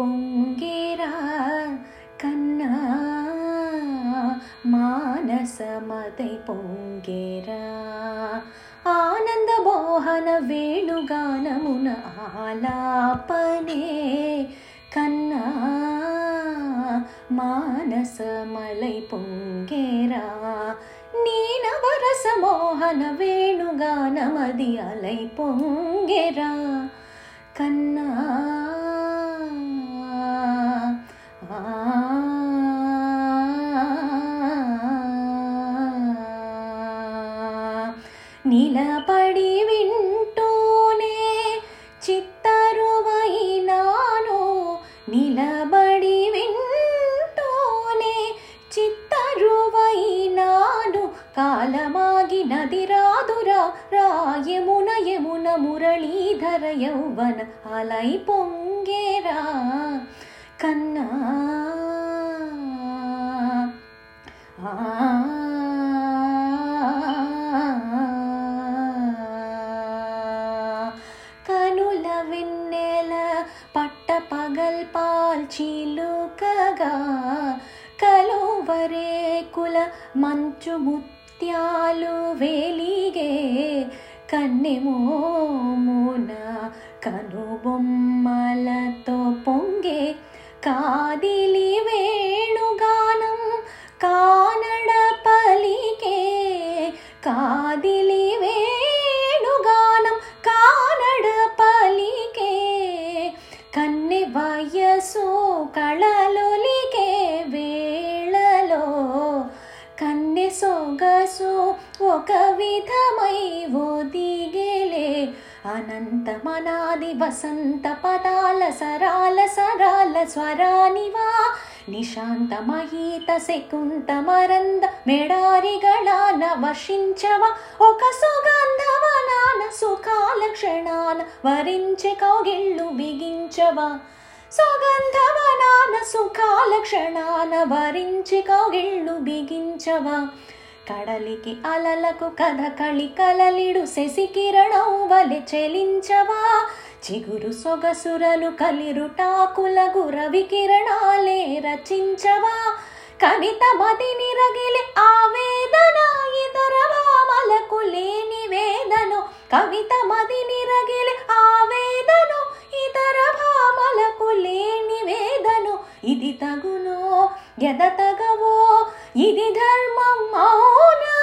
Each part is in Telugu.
పొంగేరా కన్నా మానసమదై పొంగేరా. ఆనంద మోహన వేణుగానమున ఆలాపనే కన్నా మానసమలై పొంగేరా. నీనవరస మోహన వేణుగానమది అలై పొంగెరా కన్నా నిలబడి వింటూనే చిత్తరువైనాను నిలబడి వింటూనే చిత్తరువైనాను కాలమాగి నది రాదురా రాయమున యమున మురళీధర యౌవన అలై పొంగేరా. కన్నా. ఆ. చిలుకగా కలువరేకుల మంచు ముత్యాలు వెలిగే కన్నెమోమున కనుబొమ్మలతో పొంగే కాదిలి కళలొలికే వేళలో కన్నె సొగసు ఒక విధమై ఒదిగేలే అనంతమనాది వసంత పదాల సరాల సరాల స్వరానివా. నిశాంత మహీత శకుంత మరంద మెడారిగళాన వర్షించవ ఒక సుగంధవనాన సుఖాల క్షణాన వరించే కౌగిళ్ళు బిగించవ. సుగంధవనాన సుఖాలక్షణాన వరించి కౌగిళ్ళు బిగించవా? కడలికి అలలకు కథ కళి కలలిడు శశికిరణం వలె చెలించవా? చిగురు సొగసురలు కలిరుటాకులగు రవికిరణాలే రచించవా? కవిత మదిని రగిలి ఆవేదన ఇతర భామలకు లేని వేదను. కవిత మదిని రగిలి ఆవేదను లేని వేదను ఇది తగునో ఎద తగవో ఇది ధర్మం అవునా?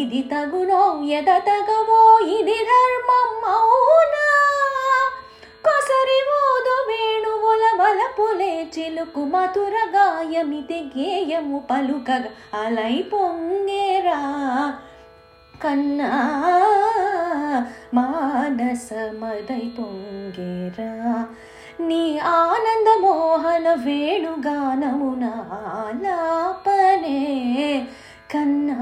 ఇది తగునో ఎద తగవో ఇది ధర్మం అవునా? కొసరి ఓదు వేణువుల వలపులే చిలుకు మధుర గాయమితి గేయము పలుకగ అలై పొంగేరా. కన్నా మానసమదై పొంగేరా. నీ ఆనంద మోహన వేణుగానమున ఆలాపనే కన్నా